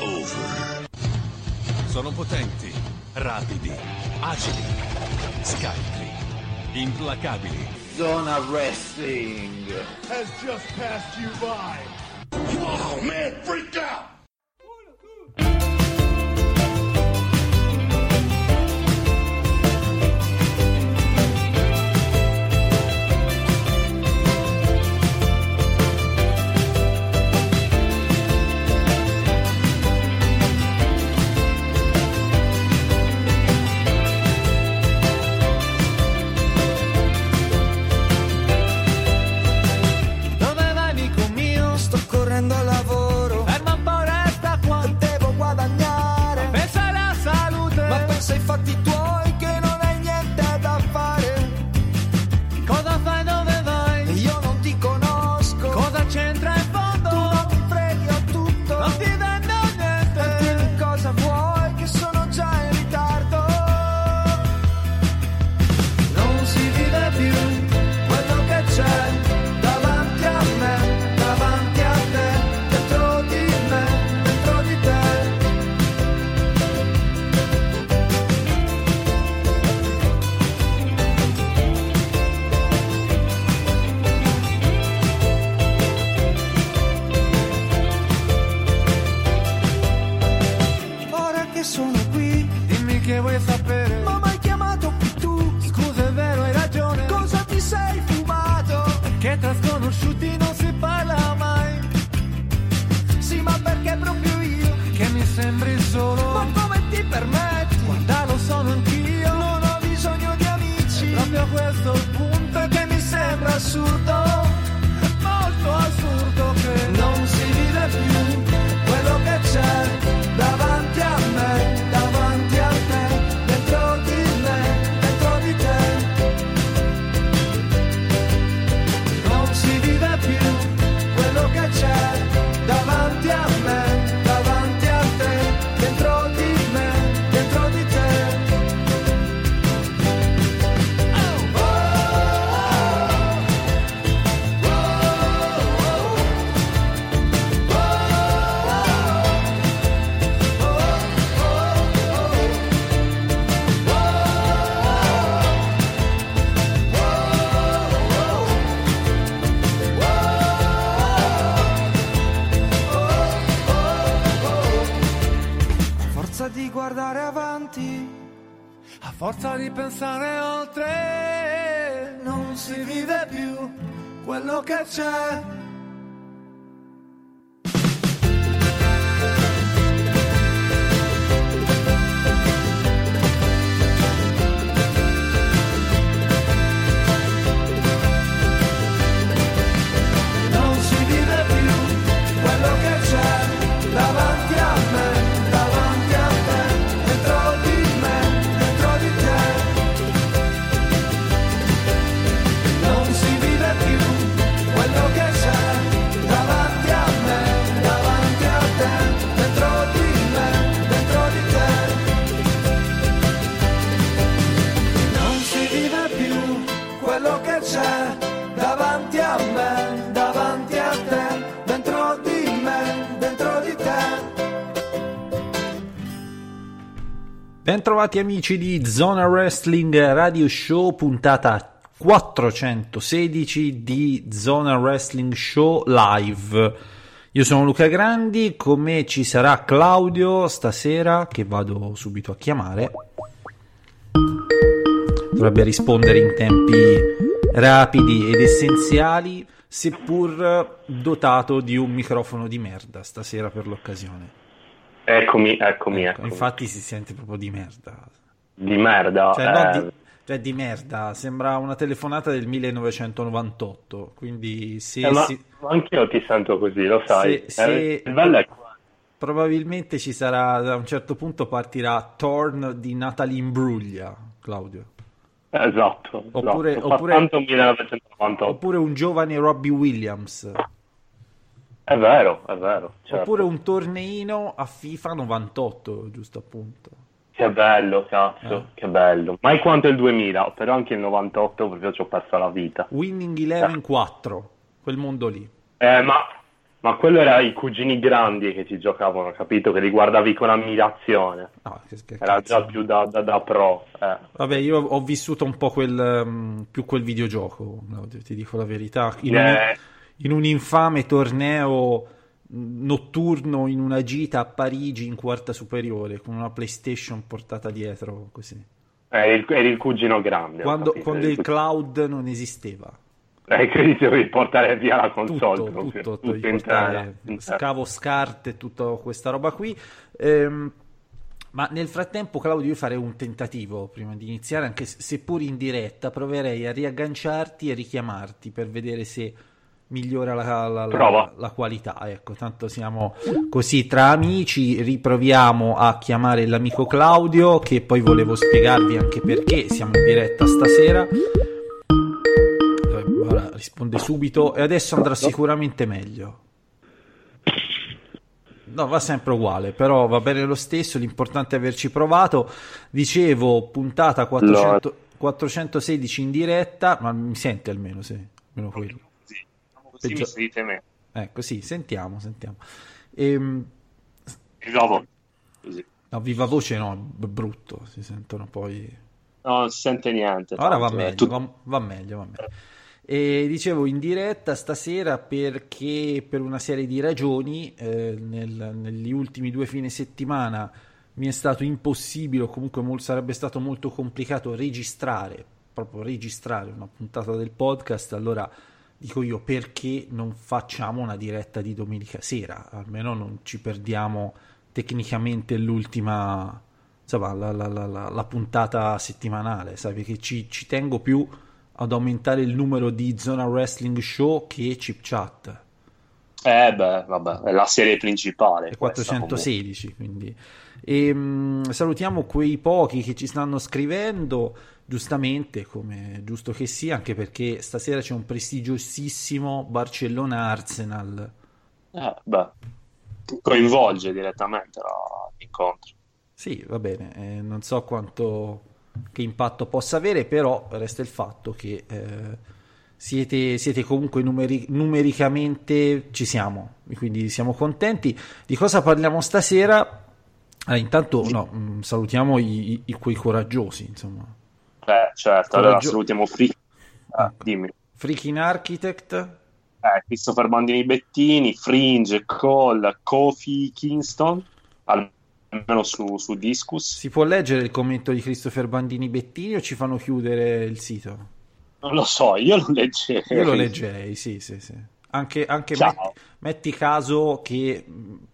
over. Sono potenti, rapidi, agili, scaltri, implacabili. Zona Wrestling. has just passed you by. Wow, man, freak out! Perché tra sconosciuti non si parla mai. Sì, ma perché proprio io? Che mi sembri solo. Ma come ti permetti? Guarda, lo sono anch'io. Non ho bisogno di amici. È proprio questo il punto che mi sembra assurdo. Molto assurdo che non si vive più quello che c'è guardare avanti, a forza di pensare oltre, non si vive più quello che c'è. Bentrovati amici di Zona Wrestling Radio Show, puntata 416 di Zona Wrestling Show Live. Io sono Luca Grandi, con me ci sarà Claudio stasera, che vado subito a chiamare. Dovrebbe rispondere in tempi rapidi ed essenziali, seppur dotato di un microfono di merda stasera per l'occasione. Eccomi, eccomi, Ecco, eccomi. infatti si sente proprio di merda. Di merda. Cioè, no, eh, di, cioè, di merda, sembra una telefonata del 1998, quindi se, eh, ma si- anch'io ti sento così, lo sai. Se- se- Eh, il bello è qua. probabilmente ci sarà, da un certo punto partirà Torn di Natalie Imbruglia, Claudio. Esatto. Oppure- esatto. oppure- Fa tanto 1998. Oppure un giovane Robbie Williams, È vero, è vero. certo. oppure un torneino a FIFA 98, giusto appunto. Che bello, cazzo, Eh. che bello. Mai quanto il 2000, però anche il 98 proprio ci ho perso la vita. Winning Eleven 4, quel mondo lì. Eh, ma Ma quello era i cugini grandi che ci giocavano, capito? Che li guardavi con ammirazione. No, che- che Era cazzo. già più da, da- da pro. eh. Vabbè, io ho vissuto un po' quel, mm, più quel videogioco, Claudio, ti dico la verità. In, un, Eh. In un infame torneo notturno in una gita a Parigi in quarta superiore con una PlayStation portata dietro così. Eri il, eri il cugino grande. Quando, capito, quando il cloud non esisteva. Eh, che dicevi portare via la Tutto, console proprio, tutto, tutto devi portare scavo scarte, tutta questa roba qui. Ehm, ma nel frattempo, Claudio, io farei un tentativo prima di iniziare, anche se- seppur in diretta, proverei a riagganciarti e richiamarti per vedere se migliora la, la- la- la qualità. Ecco, tanto siamo così tra amici, riproviamo a chiamare l'amico Claudio, che poi volevo spiegarvi anche perché siamo in diretta stasera. Ora risponde subito e adesso andrà sicuramente meglio. No, va sempre uguale, però va bene lo stesso, l'importante è averci provato. Dicevo, puntata 400 416 in diretta, ma mi sente almeno, sì, almeno quello. Peggio- mi sentite me. Ecco, sì, sentiamo, sentiamo. Ehm, Il nuovo. Così. no, viva voce no, brutto, si sentono poi... No, non si sente niente. Ora va meglio, tu- va, va meglio, va meglio. E dicevo in diretta stasera perché per una serie di ragioni eh, nel- negli ultimi due fine settimana mi è stato impossibile o comunque mol- sarebbe stato molto complicato registrare, proprio registrare una puntata del podcast, allora dico io perché non facciamo una diretta di domenica sera, almeno non ci perdiamo tecnicamente l'ultima, insomma, la, la- la- la- puntata settimanale, sai, perché ci, ci tengo più ad aumentare il numero di Zona Wrestling Show che Chip Chat, Eh beh, vabbè, è la serie principale. è questa, 416, quindi. E, mh, salutiamo quei pochi che ci stanno scrivendo, giustamente, come giusto che sia, anche perché stasera c'è un prestigiosissimo Barcellona-Arsenal. Eh, beh, coinvolge direttamente l'incontro. Sì, va bene, eh, non so quanto che impatto possa avere, però resta il fatto che eh, siete, siete comunque numeri- numericamente ci siamo, quindi siamo contenti. Di cosa parliamo stasera? Ah, intanto no, mh, salutiamo i, i- quei coraggiosi, insomma. Eh, certo, allora Coraggio- salutiamo Free. Ah. Eh, dimmi. Freaking Architect, Eh, Christopher Bandini Bettini, Fringe, Cole, Kofi Kingston, almeno su, su Discus. si può leggere il commento di Christopher Bandini Bettini o ci fanno chiudere il sito? Non lo so, io lo leggerei. Io lo leggerei, sì, sì, sì. Anche, anche metti, metti caso che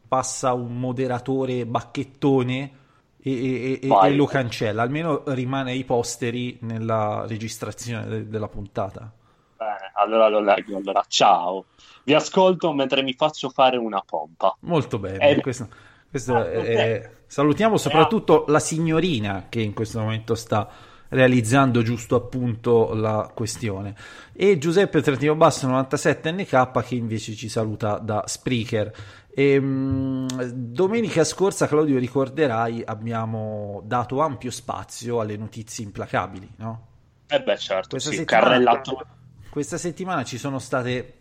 passa un moderatore bacchettone e, e- e- lo cancella, almeno rimane ai posteri nella registrazione de- della puntata. Bene, allora lo leggo. Allora, ciao. Vi ascolto mentre mi faccio fare una pompa. Molto bene, Eh, questo, questo ah, è- è- salutiamo soprattutto la signorina che in questo momento sta realizzando giusto appunto la questione e Giuseppe Trattino Basso 97NK che invece ci saluta da Spreaker e, mh, domenica scorsa Claudio ricorderai abbiamo dato ampio spazio alle notizie implacabili no? Eh beh, certo, Questa sì, settimana-. Questa settimana ci sono state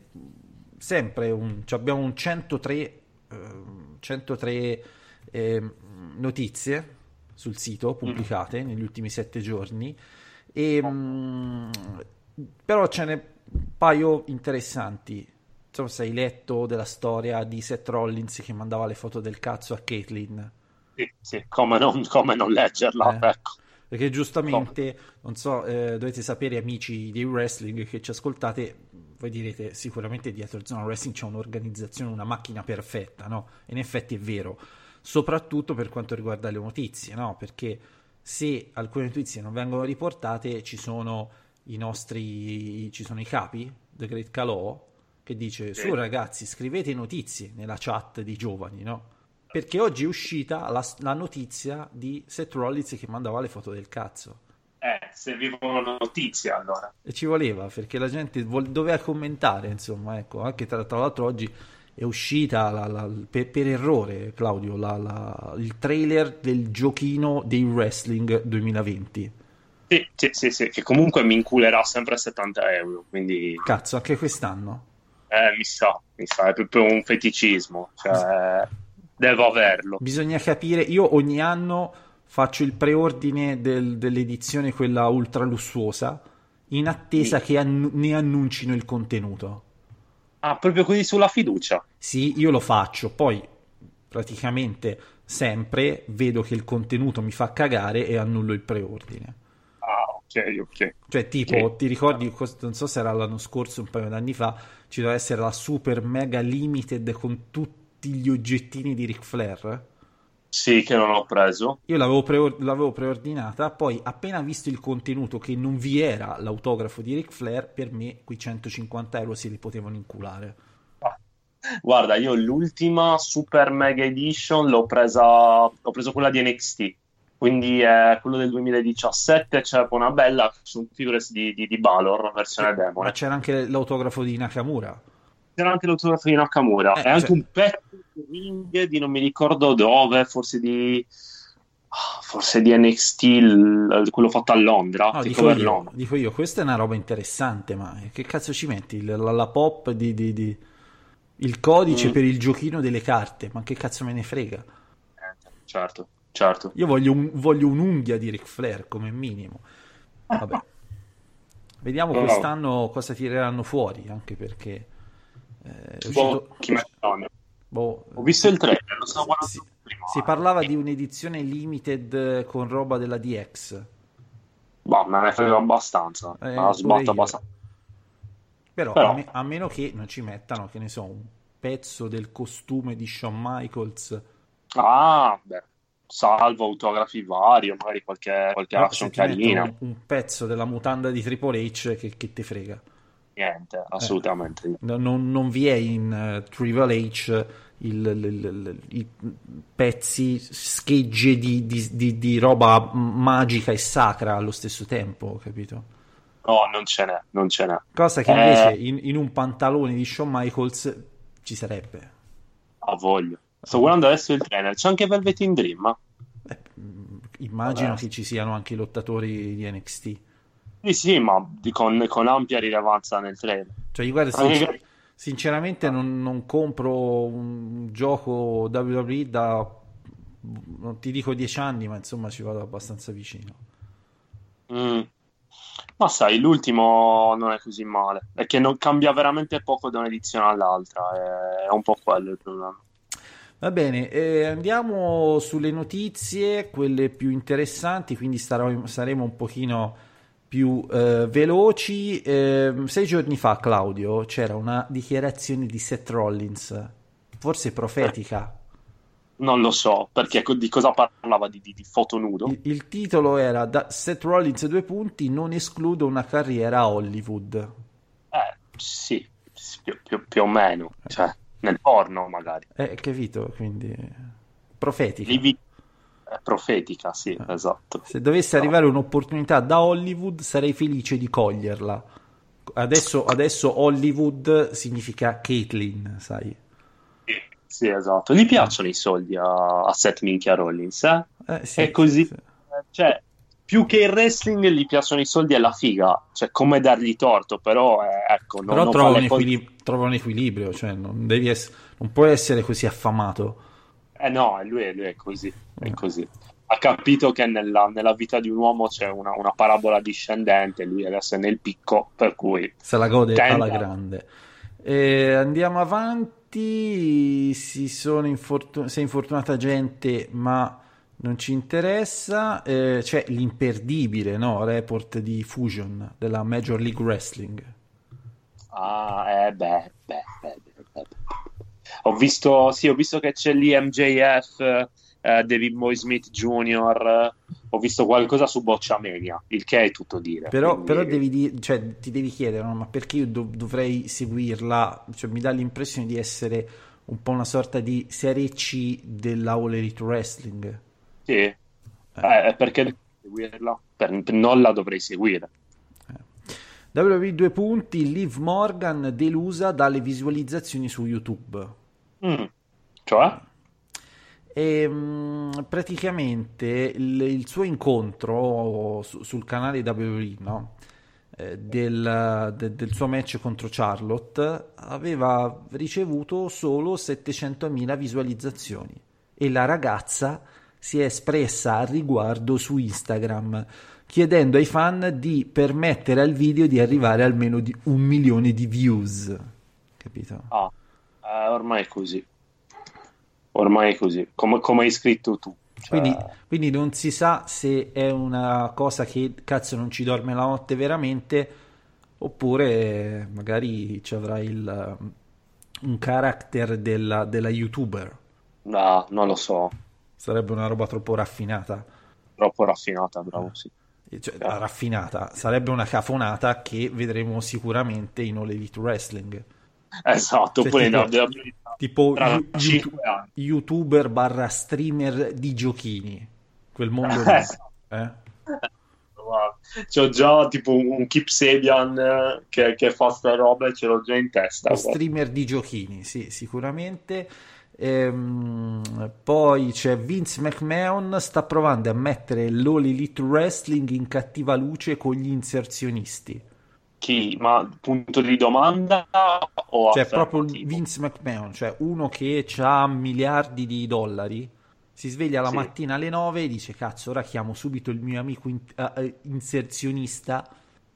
sempre un, cioè abbiamo un 103, ehm, 103 ehm, notizie sul sito pubblicate negli ultimi sette giorni, e, mm, però ce n'è un paio interessanti. Non so se hai letto della storia di Seth Rollins che mandava le foto del cazzo a Caitlyn. Sì, sì, come non, come non leggerla, Eh. ecco. Perché giustamente, non so, eh, dovete sapere, amici di wrestling che ci ascoltate, voi direte sicuramente dietro il Zona Wrestling c'è un'organizzazione, una macchina perfetta, no? In effetti è vero, soprattutto per quanto riguarda le notizie, no? Perché se alcune notizie non vengono riportate, ci sono i nostri, ci sono i capi, The Great Calò, che dice, su ragazzi, scrivete notizie nella chat di giovani, no? Perché oggi è uscita la, la notizia di Seth Rollins che mandava le foto del cazzo. Eh, servivano notizie allora. E ci voleva, perché la gente vol- doveva commentare, insomma, ecco, anche tra, tra l'altro oggi è uscita la- la- per, per errore, Claudio, la- il trailer del giochino dei wrestling 2020. Sì, sì, sì, sì, che comunque mi inculerà sempre 70 euro, quindi... Cazzo, anche quest'anno. Eh, mi sa, mi sa, è proprio un feticismo, cioè, devo averlo. Bisogna capire, io ogni anno faccio il preordine del- dell'edizione quella ultra lussuosa in attesa Sì. che annu- ne annuncino il contenuto. Ah, proprio così sulla fiducia. Sì, io lo faccio, poi praticamente sempre vedo che il contenuto mi fa cagare e annullo il preordine. Ah, ok, ok. Cioè, tipo, Sì. ti ricordi, non so se era l'anno scorso, un paio d'anni fa, ci doveva essere la super mega limited con tutti gli oggettini di Ric Flair? Sì, che non ho preso. Io l'avevo, preor- l'avevo preordinata, poi appena visto il contenuto che non vi era l'autografo di Ric Flair, per me quei 150 euro se li potevano inculare. Guarda, io l'ultima Super Mega Edition l'ho presa, ho preso quella di NXT, quindi è quello del 2017, c'è una bella, sono figure di, di, di Balor, versione Ma demone. c'era anche l'autografo di Nakamura. C'era anche l'autografo di Nakamura Eh, e anche cioè- un pezzo di ring di non mi ricordo dove, forse di, ah, forse di NXT, quello fatto a Londra, No, dico io, Londra. dico io, questa è una roba interessante, ma che cazzo ci metti? La, la- la pop di, di- di- Il codice Mm. per il giochino delle carte, ma che cazzo me ne frega? Eh, Certo, certo. Io voglio, un- voglio un'unghia di Ric Flair come minimo. Vabbè. Vediamo No. quest'anno cosa tireranno fuori, anche perché eh, Boh, uscito- boh, Ho visto il trailer, lo stavo guardando si, prima. si parlava di un'edizione limited con roba della DX. Boh, me ne frega abbastanza. Eh, la pure sbatto abbastanza. Però, Però- A, me- a meno che non ci mettano, che ne so, un pezzo del costume di Shawn Michaels. Ah, beh, salvo autografi vari, o magari qualche, qualche action ti carina. un, un pezzo della mutanda di Triple H, che, che te frega? Niente, assolutamente. No- Non, non vi è in eh, Triple H i pezzi, schegge di, di- di- di roba magica e sacra allo stesso tempo, capito? No, non ce n'è, non ce n'è. Cosa che Eh. invece in, in un pantalone di Shawn Michaels ci sarebbe. A voglia. Sto guardando adesso il trailer. C'è anche Velvet in Dream. Eh, immagino Vabbè. che ci siano anche i lottatori di NXT. Sì, sì, ma con, con ampia rilevanza nel trailer. Cioè, io guarda, sincer- sinceramente non, non compro un gioco WWE da, non ti dico dieci anni, ma insomma ci vado abbastanza vicino. Mm. Ma sai, l'ultimo non è così male. È che non cambia veramente poco da un'edizione all'altra. È, è un po' quello il problema. Va bene, eh, andiamo sulle notizie, quelle più interessanti, quindi starò- saremo un pochino più eh, veloci. Eh, sei giorni fa, Claudio, c'era una dichiarazione di Seth Rollins, forse profetica. Non lo so, perché di cosa parlava? Di, di- di foto nudo? Il, il titolo era da Seth Rollins due punti, non escludo una carriera a Hollywood. Eh, sì, più, più- più o meno. Cioè, nel porno magari. Eh, capito? Quindi profetica. Lì vi- è profetica, sì, Eh. esatto. Se dovesse arrivare un'opportunità da Hollywood, sarei felice di coglierla. Adesso, adesso Hollywood significa Caitlyn, sai? Sì, sì, esatto. Gli piacciono i soldi a, a Seth Minchia Rollins, eh? Eh, sì, È così. sì. Cioè, più che il wrestling gli piacciono i soldi e la figa. Cioè, come dargli torto, però, eh, ecco, non, Però non trova un, le cose- equilib- trova un equilibrio, cioè non, devi ess- non puoi essere così affamato. Eh no, lui è, lui è così, è Eh. così. Ha capito che nella, nella vita di un uomo c'è una, una parabola discendente, lui adesso è nel picco, per cui... Se la gode alla grande. Eh, andiamo avanti. Si sono infortun- si è infortunata gente, ma non ci interessa. Eh, c'è l'imperdibile no? report di Fusion della Major League Wrestling. Ah, eh beh, beh, beh, beh, beh. Ho visto, sì, ho visto che c'è lì MJF, eh, David Boy Smith Jr., eh, ho visto qualcosa su Bocciamania, il che è tutto dire. Però, quindi- però devi di- cioè, ti devi chiedere, no? ma perché io dov- dovrei seguirla? Cioè, mi dà l'impressione di essere un po' una sorta di serie C della All Elite Wrestling. Sì, eh, eh, perché seguirla? Per, non la dovrei seguire. WWE 2 punti, Liv Morgan delusa dalle visualizzazioni su YouTube. Mm. Cioè? E, mm, praticamente il, il suo incontro su- sul canale WWE, no? eh, del, de, del, suo match contro Charlotte aveva ricevuto solo 700.000 visualizzazioni e la ragazza si è espressa al riguardo su Instagram chiedendo ai fan di permettere al video di arrivare almeno di un milione di views. Capito? Ah, eh, ormai è così. Ormai è così, come, come hai scritto tu. Cioè... Quindi, quindi, non si sa se è una cosa che cazzo non ci dorme la notte veramente, oppure magari ci avrà il, un character della, della youtuber. No, non lo so. Sarebbe una roba troppo raffinata. Troppo raffinata, bravo, eh. sì. Cioè, yeah. raffinata, sarebbe una cafonata che vedremo sicuramente in All Elite Wrestling. Esatto, cioè, pure tipo, tipo you, youtuber barra streamer di giochini, quel mondo lì. Eh? C'ho già tipo un Keep Sabian eh, che, che fa sta roba e ce l'ho già in testa. Streamer di giochini, sì, sicuramente. Ehm, poi c'è Vince McMahon sta provando a mettere l'All Elite Wrestling in cattiva luce con gli inserzionisti. Chi? Ma punto di domanda o Cioè proprio Vince McMahon, cioè uno che ha miliardi di dollari, si sveglia la sì. mattina alle 9 e dice cazzo ora chiamo subito il mio amico in- uh, inserzionista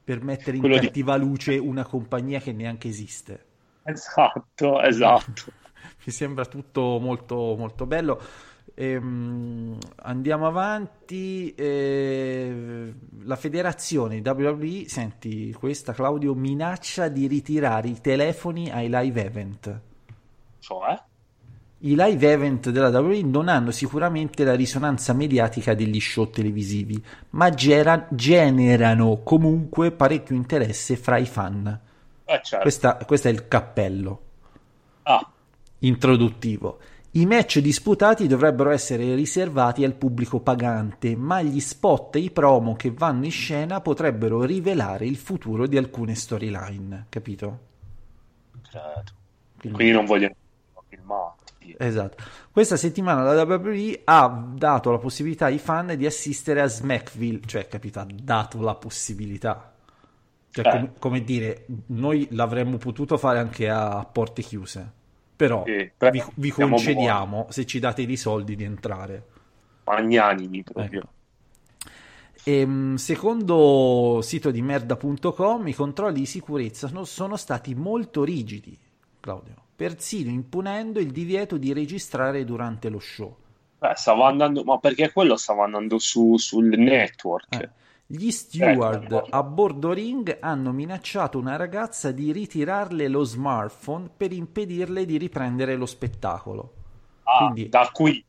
per mettere in Quello cattiva di... luce una compagnia che neanche esiste. Esatto, esatto mi sembra tutto molto, molto bello. Ehm, andiamo avanti. Eh, la federazione WWE, senti questa Claudio, minaccia di ritirare i telefoni ai live event. Cioè? I live event della WWE non hanno sicuramente la risonanza mediatica degli show televisivi, ma gera- generano comunque parecchio interesse fra i fan. Eh, certo. Questa, questo è il cappello. Ah introduttivo. I match disputati dovrebbero essere riservati al pubblico pagante, ma gli spot e i promo che vanno in scena potrebbero rivelare il futuro di alcune storyline, capito? Certo. Quindi, Quindi non vogliono filmati. Esatto. Questa settimana la WWE ha dato la possibilità ai fan di assistere a Smackville, cioè, capito, ha dato la possibilità. Cioè, eh. com- come dire, noi l'avremmo potuto fare anche a porte chiuse però sì, vi, vi concediamo, buoni. se ci date dei soldi, di entrare. Magnanimi proprio. Ecco. E, ehm, secondo sito di merda.com i controlli di sicurezza sono, sono stati molto rigidi, Claudio, persino imponendo il divieto di registrare durante lo show. Beh, stava andando, ma perché quello stava andando su, sul network. Eh. Gli steward eh, a bordo ring hanno minacciato una ragazza di ritirarle lo smartphone per impedirle di riprendere lo spettacolo. Ah, Quindi... da qui,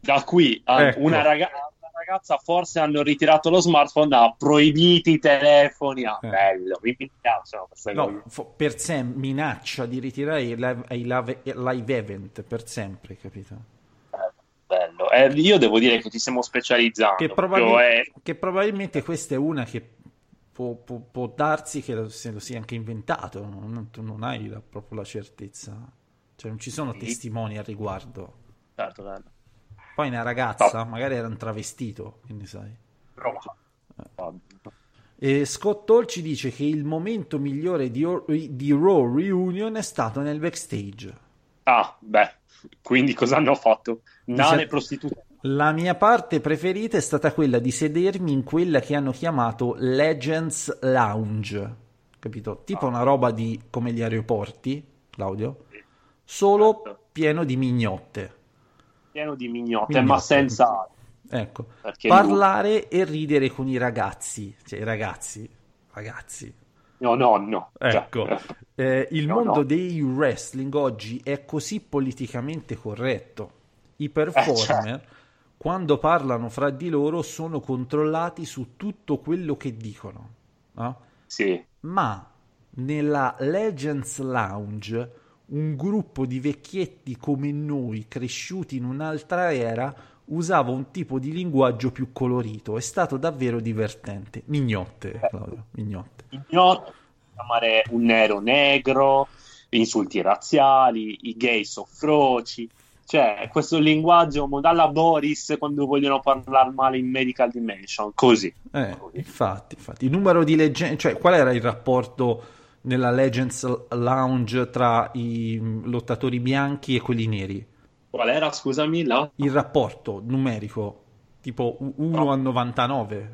da qui ecco. una, raga- una, ragazza forse hanno ritirato lo smartphone, ha proibito i telefoni. Ah, eh. bello, mi piacciono queste no, per sempre minaccia di ritirare i live, i live, live event per sempre, capito? Bello. Eh, io devo dire che ci stiamo specializzando. Che, probabil- è... che probabilmente questa è una che può, può, può darsi che lo, se lo sia anche inventato, non, tu non hai la, proprio la certezza. Cioè non ci sono sì. testimoni al riguardo. Certo, bello. Poi una ragazza, no. magari era un travestito, quindi sai. Eh. E Scott Hall ci dice che il momento migliore di, di Raw Reunion è stato nel backstage. Ah, beh, quindi cosa hanno fatto? Nane prostitute. La mia parte preferita è stata quella di sedermi in quella che hanno chiamato Legends Lounge, capito? Tipo ah. una roba di come gli aeroporti, Claudio, solo certo. pieno di mignotte. Pieno di mignotte, mignotte. ma senza Ecco, Perché parlare lui... e ridere con i ragazzi, cioè i ragazzi, ragazzi. No, no, no. Ecco, eh, il no, mondo no. dei wrestling oggi è così politicamente corretto i performer, eh, quando parlano fra di loro, sono controllati su tutto quello che dicono. No? Sì. Ma nella Legends Lounge, un gruppo di vecchietti come noi, cresciuti in un'altra era, usava un tipo di linguaggio più colorito. È stato davvero divertente. Mignotte, eh. Claudio, mignotte. Mignotte, chiamare un nero negro, insulti razziali, i gay soffroci Cioè, questo linguaggio modalla Boris quando vogliono parlare male in Medical Dimension, così. Eh, infatti, infatti, il numero di leggende, cioè qual era il rapporto nella Legends Lounge tra i lottatori bianchi e quelli neri? Qual era, scusami, la... Il rapporto numerico, tipo 1 a 99.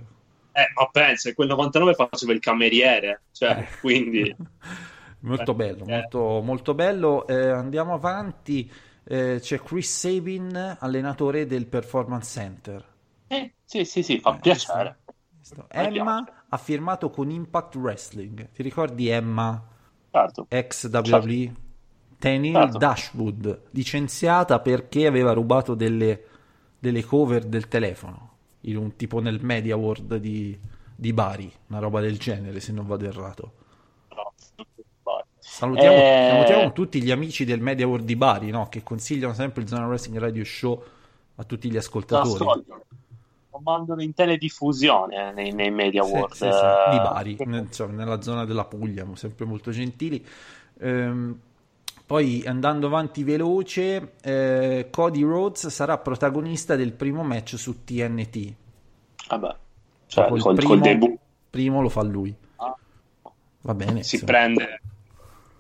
Eh, ma pensa, quel 99 faceva il cameriere, cioè, Eh. quindi... Molto Eh, bello, eh. molto, molto bello. Eh, andiamo avanti. Eh, c'è Chris Sabin, allenatore del Performance Center. Eh, sì, sì, sì, fa Eh, piacere. Mi Emma piace. ha firmato con Impact Wrestling. Ti ricordi Emma, Certo. ex WWE? Tenil Certo. Dashwood, licenziata perché aveva rubato delle, delle cover del telefono. In un tipo nel Media World di, di Bari, una roba del genere, se non vado errato. No. Salutiamo, Eh, salutiamo tutti gli amici del Media World di Bari, no? che consigliano sempre il Zona Wrestling Radio Show a tutti gli ascoltatori. Ascolto. Lo mandano in telediffusione nei, nei Media Sì, World. sì, sì, eh, di Bari, nel- insomma, nella zona della Puglia, sempre molto gentili. Ehm, poi andando avanti veloce, eh, Cody Rhodes sarà protagonista del primo match su TNT. Vabbè, cioè, Col col, primo, col debutto primo lo fa lui. Ah. Va bene. si insomma. prende,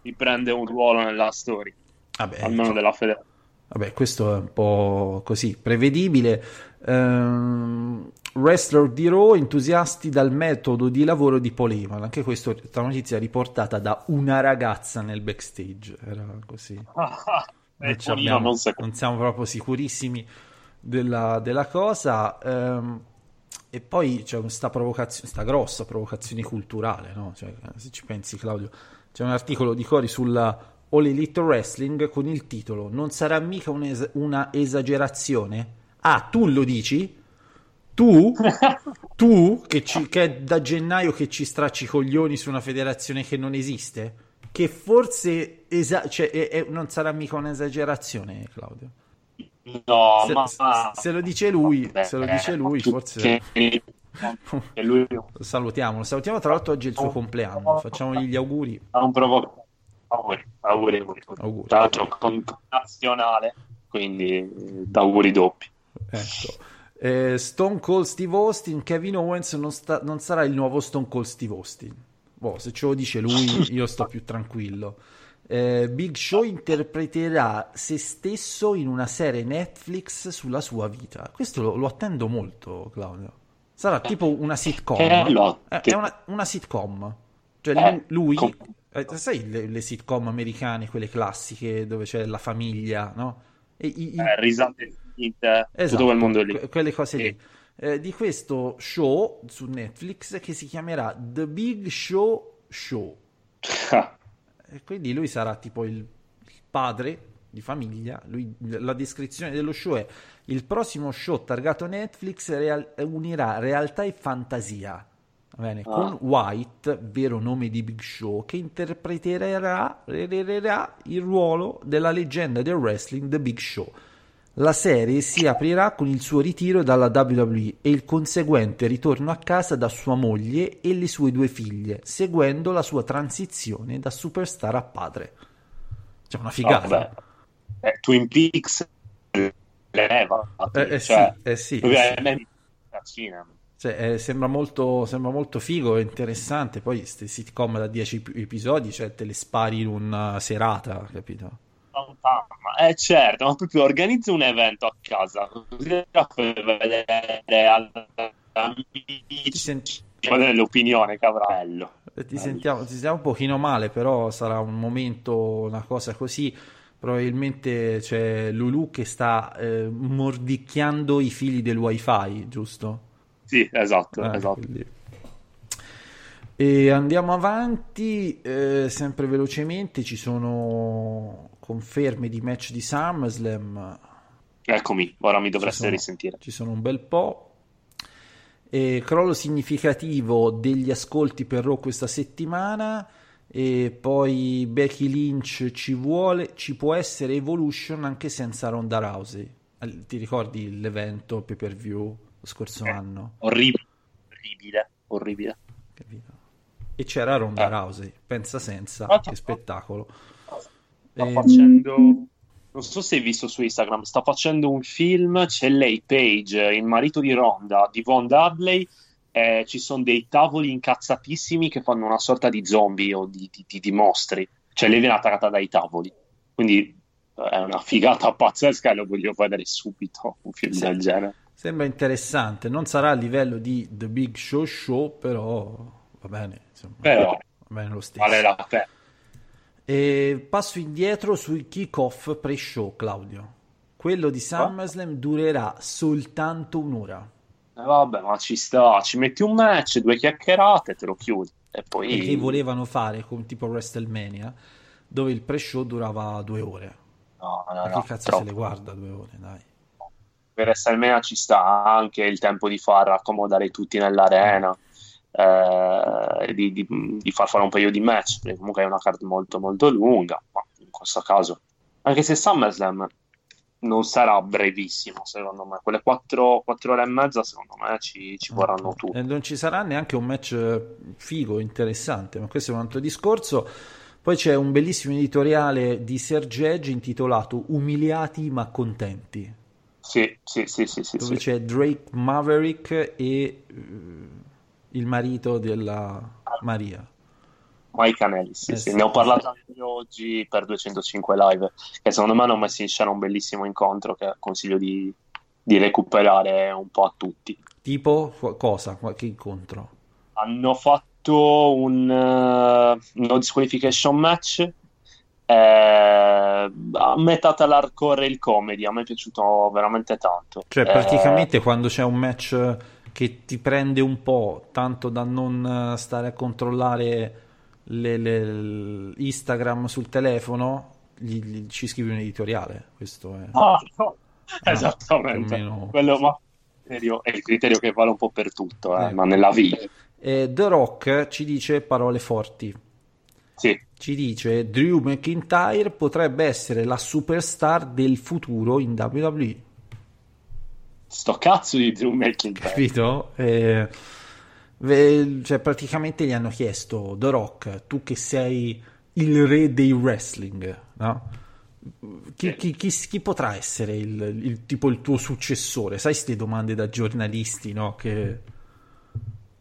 si prende un ruolo nella storia, Vabbè, almeno cioè, della federazione. Vabbè, questo è un po' così, prevedibile. Ehm, wrestler di Raw entusiasti dal metodo di lavoro di Paul Heyman. Anche questa notizia riportata da una ragazza nel backstage. Era così. Eh, Tonino abbiamo- non non siamo proprio sicurissimi della, della cosa. Ehm, e poi c'è questa provocazione, sta grossa provocazione culturale, no? Cioè, se ci pensi, Claudio, c'è un articolo di Cori sulla All Elite Wrestling con il titolo Non sarà mica un'es- una esagerazione? Ah, tu lo dici? Tu? Tu che, ci- che è da gennaio che ci stracci i coglioni su una federazione che non esiste? Che forse esa- cioè, è- è- non sarà mica un'esagerazione, Claudio. No, Se, ma... se- se lo dice lui, se lo dice lui, forse Che, che lui lo salutiamo. Lo salutiamo, tra l'altro oggi è il suo compleanno. Facciamogli gli auguri. ha un provocato. Auguri, auguri, auguri. Auguri. Tra l'altro con nazionale, quindi eh, auguri doppi. Ecco. Eh, Stone Cold Steve Austin, Kevin Owens non, sta- non sarà il nuovo Stone Cold Steve Austin. Boh, se ce lo dice lui, io sto più tranquillo. Eh, Big Show interpreterà se stesso in una serie Netflix sulla sua vita. Questo lo, lo attendo molto, Claudio. Sarà tipo una sitcom. Che lo Eh, È una, una sitcom. Cioè Eh, lui, com- eh, sai le, le sitcom americane, quelle classiche dove c'è la famiglia, no? E i- i- Eh, risate finte, Esatto, tutto quel mondo lì. que- quelle cose lì. Eh, di questo show su Netflix che si chiamerà The Big Show Show. E quindi lui sarà tipo il, il padre di famiglia. Lui- la descrizione dello show è il prossimo show targato Netflix real- unirà realtà e fantasia. Va bene, Ah. con White, vero nome di Big Show, che interpreterà il ruolo della leggenda del wrestling The Big Show. La serie si aprirà con il suo ritiro dalla WWE e il conseguente ritorno a casa da sua moglie e le sue due figlie, seguendo la sua transizione da superstar a padre. Cioè, una figata. Vabbè. Eh, Twin Peaks leva. Eh, eh cioè, sì, eh sì, lui eh sì. Cioè, sembra, molto, sembra molto figo e interessante. Poi, queste sitcom da 10 ep- episodi, cioè, te le spari in una serata, capito? Eh certo, ma proprio organizza un evento a casa, così fai vedere agli Ti, amici, sen- l'opinione che avrà. Bello. Eh, ti sentiamo, ti sentiamo un pochino male, però sarà un momento, una cosa così. Probabilmente c'è Lulu che sta eh, mordicchiando i fili del wifi, giusto? Sì, esatto, Eh, esatto. quindi- E andiamo avanti, eh, sempre velocemente, ci sono conferme di match di SummerSlam, Eccomi, ora mi dovreste sono, risentire. ci sono un bel po'. E crollo significativo degli ascolti per Raw questa settimana e poi Becky Lynch ci vuole, ci può essere Evolution anche senza Ronda Rousey. Ti ricordi l'evento pay per view lo scorso Eh. anno? Orribile, orribile, orribile. Capito? E c'era Ronda Eh. Rousey, pensa senza, Ah, che spettacolo. Sta Eh, facendo non so se hai visto su Instagram, sta facendo un film, c'è lei, Paige, il marito di Ronda, di Von Dudley, eh, ci sono dei tavoli incazzatissimi che fanno una sorta di zombie o di, di, di mostri, cioè lei viene attaccata dai tavoli, quindi eh, è una figata pazzesca e lo voglio vedere subito, un film sì. del genere. Sembra interessante, non sarà a livello di The Big Show Show, però va bene, insomma, però, va bene lo stesso. Vale la pena. E passo indietro sul kick-off pre-show, Claudio. Quello di SummerSlam durerà soltanto un'ora. Eh vabbè, ma ci sta, ci metti un match, due chiacchierate, te lo chiudi. E poi... Perché volevano fare come tipo WrestleMania, dove il pre-show durava due ore. No, no, ma no, che cazzo troppo. se le guarda due ore, dai. Per WrestleMania ci sta anche il tempo di far accomodare tutti nell'arena. Eh, di, di, di, far fare un paio di match perché comunque è una card molto molto lunga ma in questo caso anche se SummerSlam non sarà brevissimo secondo me. Quelle 4, 4 ore e mezza secondo me ci, ci vorranno tutte e non ci sarà neanche un match figo interessante ma questo è un altro discorso. Poi c'è un bellissimo editoriale di Serge Edge intitolato Umiliati ma contenti sì sì sì sì, sì dove sì. c'è Drake Maverick e il marito della Maria. Mike Anelli, sì, Eh sì. sì. ne ho parlato anche oggi per 205 live, che secondo me hanno messo in scena un bellissimo incontro che consiglio di, di recuperare un po' a tutti. Tipo cosa? Qualche incontro? Hanno fatto un uh, no disqualification match eh, a metà tra l'hardcore e il comedy, a me è piaciuto veramente tanto. Cioè, Eh, praticamente quando c'è un match che ti prende un po', tanto da non eh, stare a controllare le- le- Instagram sul telefono, gli- gli- ci scrivi un editoriale. Questo è ah, no, Ah, esattamente. meno. Quello, ma è il criterio che vale un po' per tutto, eh, Eh. ma nella vita. E The Rock ci dice parole forti. Sì, Ci dice Drew McIntyre potrebbe essere la superstar del futuro in WWE. sto cazzo di Drew McIntyre. capito? Eh, cioè, praticamente gli hanno chiesto The Rock, tu che sei il re dei wrestling, no? Chi, chi- chi- chi potrà essere il, il- tipo il tuo successore? Sai queste domande da giornalisti, no? Che,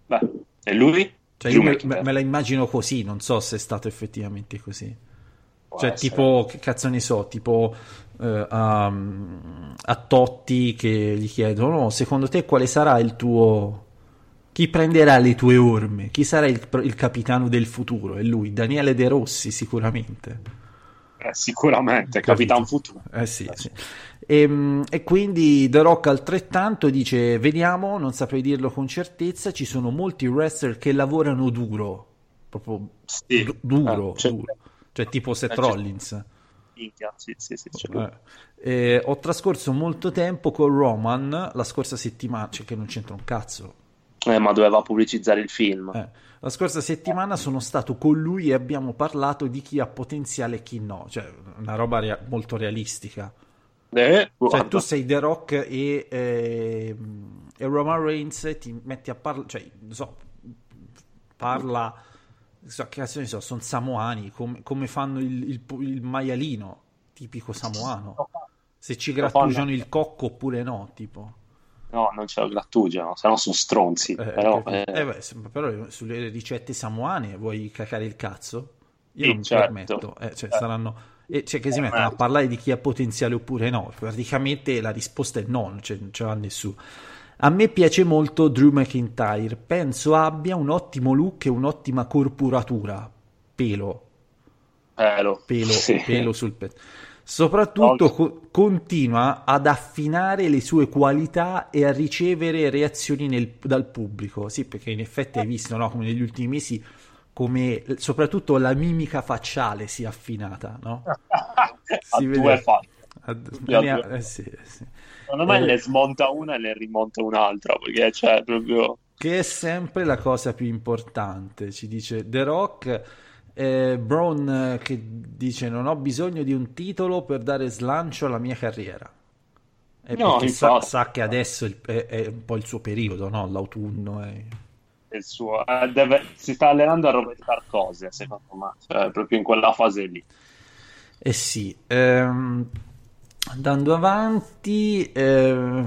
Beh, e lui? cioè, io me, McIntyre. me la immagino così, non so se è stato effettivamente così. Può Cioè, essere. tipo, che cazzo ne so, tipo eh, a, a Totti che gli chiedono, secondo te quale sarà il tuo... Chi prenderà le tue orme? Chi sarà il, il capitano del futuro? E lui, Daniele De Rossi, sicuramente. Eh, sicuramente, Capitan Futuro. Eh sì, sì. E, e quindi The Rock altrettanto dice, vediamo, non saprei dirlo con certezza, ci sono molti wrestler che lavorano duro, proprio Sì. du- duro, Eh, c'è- duro. Cioè tipo Seth Eh, c'è- Rollins. Eh. Eh, ho trascorso molto tempo con Roman la scorsa settimana, cioè che non c'entra un cazzo. Eh, ma doveva pubblicizzare il film. Eh, La scorsa settimana sono stato con lui e abbiamo parlato di chi ha potenziale e chi no, cioè una roba rea- molto realistica. Eh, Cioè tu sei The Rock e, ehm, e Roman Reigns ti metti a parlare, cioè, non so, parla, so, che cazzo ne so, sono samoani, come, come fanno il, il, il maialino, tipico samoano. Se ci grattugiano il cocco oppure no, tipo. No, non ce lo grattugiano, se no sono stronzi. Eh, però, capito? eh, Eh beh, però sulle ricette samoane vuoi cacare il cazzo? Io Sì, non certo. permetto, eh, cioè, Eh. saranno... e cioè, che si mettono a parlare di chi ha potenziale oppure no. Praticamente la risposta è no, non ce, non l'ha nessuno. A me piace molto Drew McIntyre, penso abbia un ottimo look e un'ottima corporatura. Pelo, pelo. pelo, Sì. pelo sul petto. Soprattutto No. co- continua ad affinare le sue qualità e a ricevere reazioni nel- dal pubblico. Sì, perché in effetti hai visto, no, come negli ultimi mesi, come soprattutto la mimica facciale si è affinata, no? Si vede-. Ad- Tutti a due. eh sì, eh sì. Secondo me Eh. ne smonta una e ne rimonta un'altra, perché c'è proprio... Che è sempre la cosa più importante, ci dice The Rock. Eh, Braun eh, che dice non ho bisogno di un titolo per dare slancio alla mia carriera. E No, perché sa, sa che adesso il- è, è un po' il suo periodo, no? L'autunno. è- il suo... eh, deve- Si sta allenando a rovesciare cose, secondo me. Cioè, proprio in quella fase lì. Eh sì. ehm, Andando avanti, eh,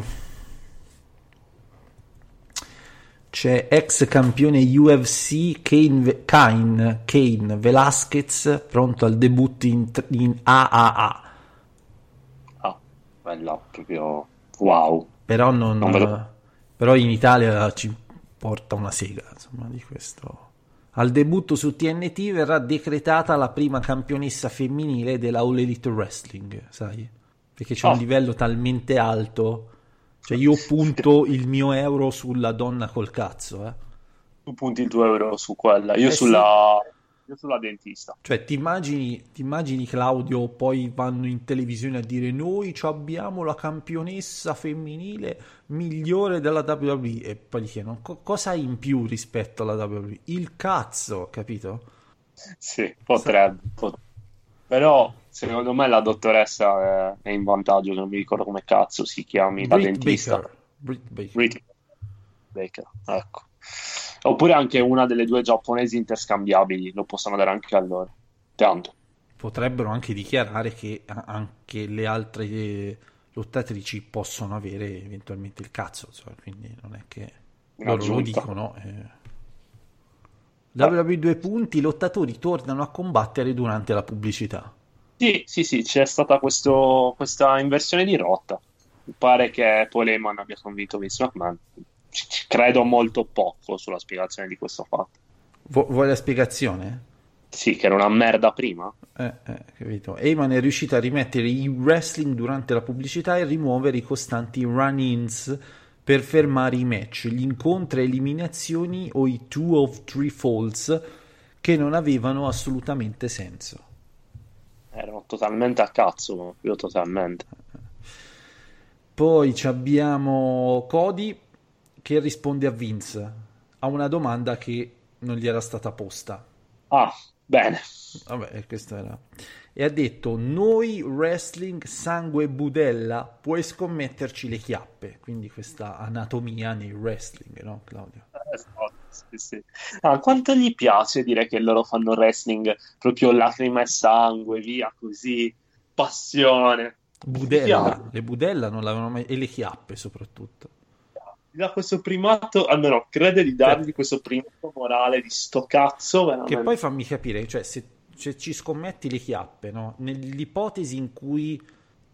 c'è ex campione UFC Kane, Kane, Kane Velasquez pronto al debutto in, in AAA. Ah, bella, proprio wow. Però, non, Non lo- però in Italia ci porta una sega, insomma, di questo. Al debutto su TNT verrà decretata la prima campionessa femminile della All Elite Wrestling, sai? Perché c'è Oh. un livello talmente alto. Cioè io punto il mio euro sulla donna col cazzo, eh. Tu punti il tuo euro su quella, io Eh, sulla, io sulla dentista. Cioè, ti immagini, ti immagini Claudio, poi vanno in televisione a dire noi ci abbiamo la campionessa femminile migliore della WWE e poi gli chiedono "Co- cosa hai in più rispetto alla WWE? Il cazzo, capito? Sì, potrebbe. pot- Però secondo me la dottoressa è, in vantaggio, non mi ricordo come cazzo si chiami, la Britt dentista. Baker. Britt Baker. Britt Baker, ecco. Oppure anche una delle due giapponesi interscambiabili, lo possono dare anche a loro. Tanto. Potrebbero anche dichiarare che anche le altre eh, lottatrici possono avere eventualmente il cazzo, insomma, quindi non è che loro lo dicono. eh. WWE due punti, i lottatori tornano a combattere durante la pubblicità. Sì, sì, sì, c'è stata questo- questa inversione di rotta. Mi pare che Paul Heyman abbia convinto Vince McMahon. Ci- ci credo molto poco sulla spiegazione di questo fatto. Vu- vuoi la spiegazione? Sì, che era una merda prima. Eh, eh, capito. Heyman è riuscito a rimettere il wrestling durante la pubblicità e rimuovere i costanti run-ins per fermare i match, gli incontri a eliminazioni o i two of three falls che non avevano assolutamente senso. Erano totalmente a cazzo, io totalmente. Poi ci abbiamo Cody che risponde a Vince a una domanda che non gli era stata posta. Ah, bene. Vabbè, questo era. E ha detto: Noi wrestling sangue budella, puoi scommetterci le chiappe. Quindi questa anatomia nel wrestling, no, Claudio? Sì, sì. Ah, quanto gli piace dire che loro fanno wrestling proprio lacrime e sangue, via così, passione. Budella, le budella non l'avevano mai. e le chiappe soprattutto. Dà questo primato, almeno crede di dargli questo primato morale di sto cazzo, veramente. Che poi fammi capire, cioè, se, se ci scommetti le chiappe, no? Nell'ipotesi in cui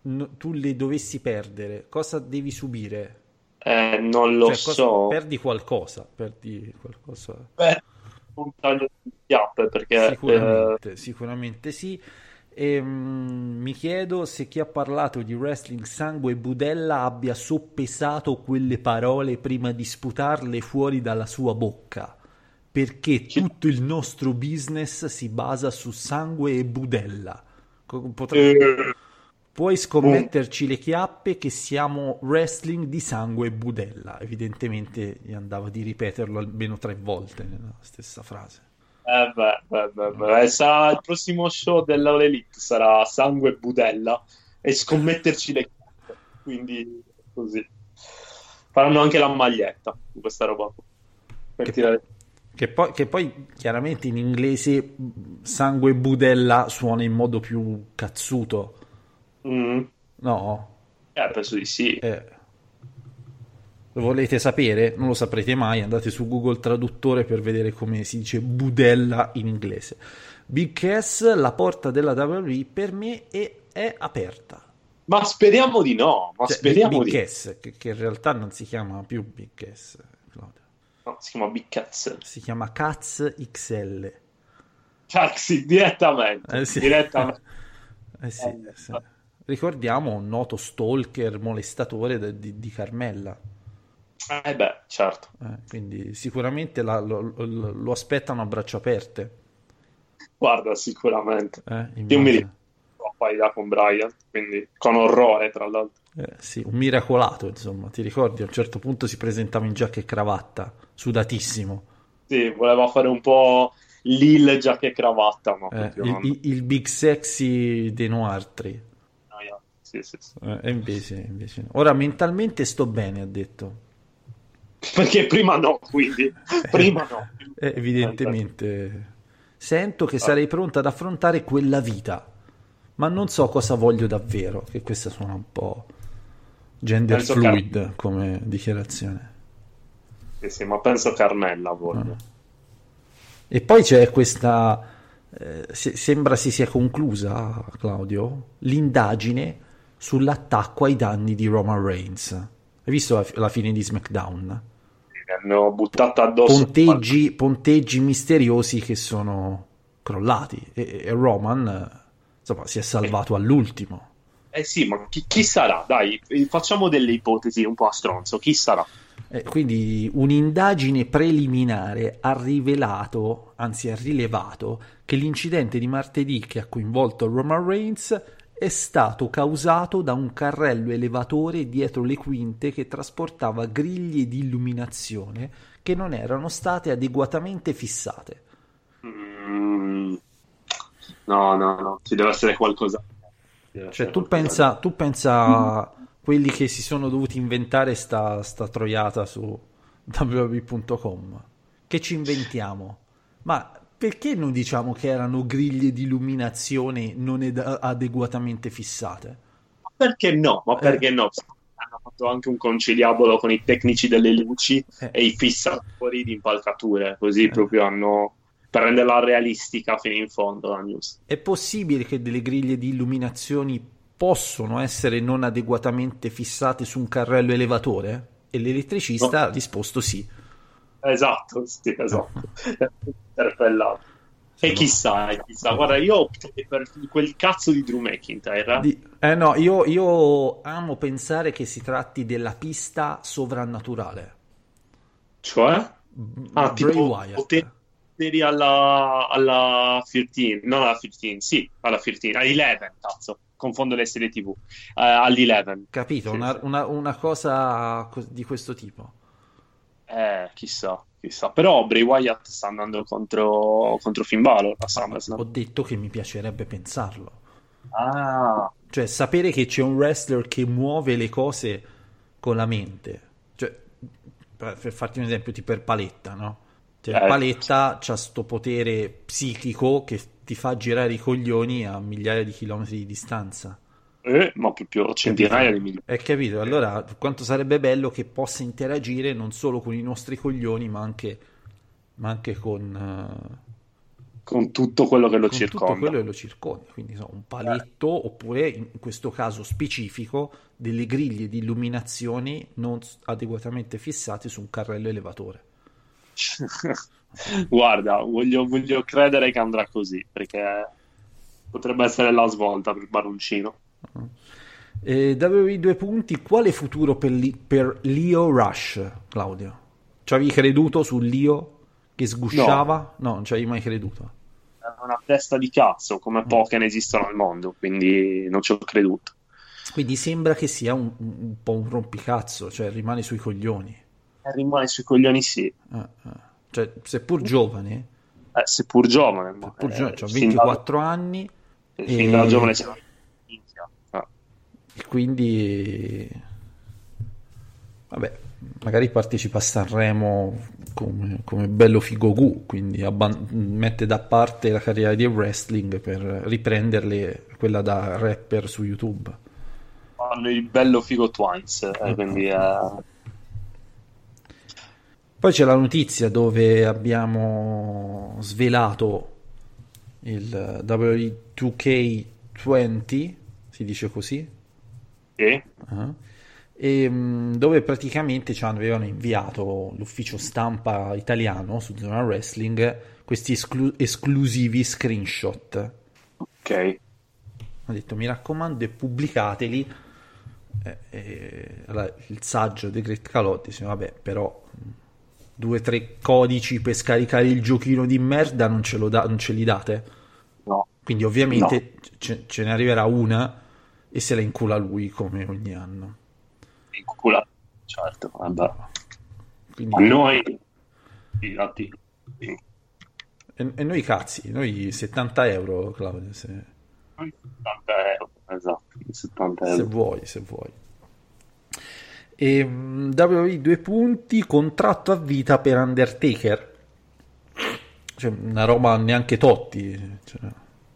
no- tu le dovessi perdere, cosa devi subire? Eh, non lo Cioè, cosa- so. perdi qualcosa, perdi qualcosa. Beh, un taglio di chiappe perché eh, Sicuramente, sicuramente sì. E, mm, mi chiedo se chi ha parlato di wrestling sangue e budella abbia soppesato quelle parole prima di sputarle fuori dalla sua bocca. Perché tutto il nostro business si basa su sangue e budella. Co- potre- eh, Puoi scommetterci le chiappe che siamo wrestling di sangue e budella. Evidentemente gli andava di ripeterlo almeno tre volte nella stessa frase. eh, beh, beh, beh, beh. Eh, sarà il prossimo show dell'All Elite sarà sangue e budella e scommetterci le chiappe. Quindi così. Faranno anche la maglietta questa roba. Per Che- tirare- Che poi, che poi chiaramente in inglese mh, sangue budella suona in modo più cazzuto, Mm. no? Eh, penso di sì. Eh. Lo volete sapere? Non lo saprete mai, andate su Google Traduttore per vedere come si dice budella in inglese. Big Cass, la porta della WWE per me è, è aperta. Ma speriamo di no, ma Cioè, speriamo Big di Cass, che, che in realtà non si chiama più Big Cass, Claudio. No. Si chiama Big Cats. si chiama Caz XL. Taxi, direttamente. Eh, sì. Direttamente. Eh sì, Eh, sì. Ricordiamo un noto stalker molestatore de- di, di Carmella. Eh beh, certo. Eh, quindi sicuramente la- lo, lo- lo aspettano a braccia aperte. Guarda, sicuramente. eh, Io mi ricordo parità con Brian, quindi con orrore, tra l'altro. Eh, sì, un miracolato, insomma, ti ricordi? A un certo punto si presentava in giacca e cravatta, sudatissimo. Sì, voleva fare un po' Lil giacca e cravatta, ma Eh, il, il- il big sexy dei Noartri. noia. Sì, sì, sì. Eh, invece, invece no. Ora mentalmente sto bene, ha detto. Perché prima no, quindi. Prima no. Eh, evidentemente sento che sarei pronto ad affrontare quella vita. ma non so cosa voglio davvero, che questa suona un po' gender Penso fluid Car- come dichiarazione. Sì, sì, ma penso Carmella voglio. E poi c'è questa, eh, se- sembra si sia conclusa, Claudio, l'indagine sull'attacco ai danni di Roman Reigns. Hai visto la, la fine di SmackDown? Mi hanno buttato addosso. Ponteggi, ponteggi misteriosi che sono crollati e, e Roman eh, insomma, si è salvato all'ultimo. Eh sì, ma chi, chi sarà? Dai, eh, facciamo delle ipotesi un po' a stronzo. Chi sarà? Eh, quindi un'indagine preliminare ha rivelato, anzi ha rilevato, che l'incidente di martedì che ha coinvolto Roman Reigns è stato causato da un carrello elevatore dietro le quinte che trasportava griglie di illuminazione che non erano state adeguatamente fissate. Mm, no, no, no, ci deve essere qualcosa. Cioè, tu pensa, tu pensa a quelli che si sono dovuti inventare sta, sta troiata su www.com. Che ci inventiamo? Ma perché non diciamo che erano griglie di illuminazione non ed- adeguatamente fissate? Perché no? Ma perché no? Hanno fatto anche un conciliabolo con i tecnici delle luci Eh. e i fissatori di impalcature, così proprio hanno per renderla realistica fino in fondo la news. È possibile che delle griglie di illuminazioni possono essere non adeguatamente fissate su un carrello elevatore? E l'elettricista ha risposto sì. Esatto, sì, esatto. Interpellato. E chissà, e chissà, guarda, io opto per quel cazzo di Drew McIntyre. Di- eh no, io, io amo pensare che si tratti della pista sovrannaturale. Cioè? Ah, Bray tipo Wyatt. Poteri alla, alla 13, non alla 15, sì, alla 15, all'11, cazzo, confondo le serie tv, Eh, all'11. Capito? Sì, Una, una- una cosa co- di questo tipo. Eh, chissà, chissà. Però Bray Wyatt sta andando contro, contro Finn Balor a Ho SummerSlam. detto che mi piacerebbe pensarlo. Ah, Cioè, sapere che c'è un wrestler che muove le cose con la mente. Cioè, per, per farti un esempio, tipo per Paletta, no? Cioè, Eh. Paletta ha sto potere psichico che ti fa girare i coglioni a migliaia di chilometri di distanza. eh, ma proprio centinaia di milioni. Hai capito? Allora, quanto sarebbe bello che possa interagire non solo con i nostri coglioni, ma anche, ma anche con, eh, Con tutto quello che lo con circonda. tutto quello che lo circonda. Quindi, insomma, un paletto, oppure in questo caso specifico, delle griglie di illuminazione non adeguatamente fissate su un carrello elevatore. Guarda, voglio, voglio credere che andrà così, perché potrebbe essere la svolta per Baroncino. E WWE due punti, quale futuro per, Li- per Leo Rush, Claudio? Ci avevi creduto su Leo che sgusciava? No, non ci avevi mai creduto. È una testa di cazzo, come poche ne esistono al mondo, quindi non ci ho creduto. Quindi sembra che sia un, un po' un rompicazzo, cioè rimane sui coglioni. Rimane sui coglioni sì, Eh, eh. Cioè, seppur giovane, eh, seppur giovane. seppur eh, giovane, cioè fin 24 anni, da, fin da e- giovane si minchia. Ah. e quindi vabbè, magari partecipa a Sanremo come, come bello figo gu, quindi abban- mette da parte la carriera di wrestling per riprenderle quella da rapper su YouTube. Fanno il bello figo Twins, eh, quindi eh, Poi c'è la notizia dove abbiamo svelato il W2K20, si dice così, sì. Ah. e mh, dove praticamente ci avevano inviato l'ufficio stampa italiano su Zona Wrestling questi esclu- esclusivi screenshot. ok. Ho detto mi raccomando e pubblicateli. Eh, eh, allora, il saggio di Great Calotti dice vabbè però mh, due o tre codici per scaricare il giochino di merda non ce, lo da- non ce li date? No. Quindi ovviamente ce-, ce ne arriverà una e se la incula lui come ogni anno. In culo. Certo, vabbè. Quindi, A noi. Sì. e, e noi cazzi, noi 70 euro Claudio, se, 70 euro, esatto, 70 se euro. vuoi, se vuoi. E mh, WWE due punti, contratto a vita per Undertaker. Cioè, una roba neanche Totti. cioè.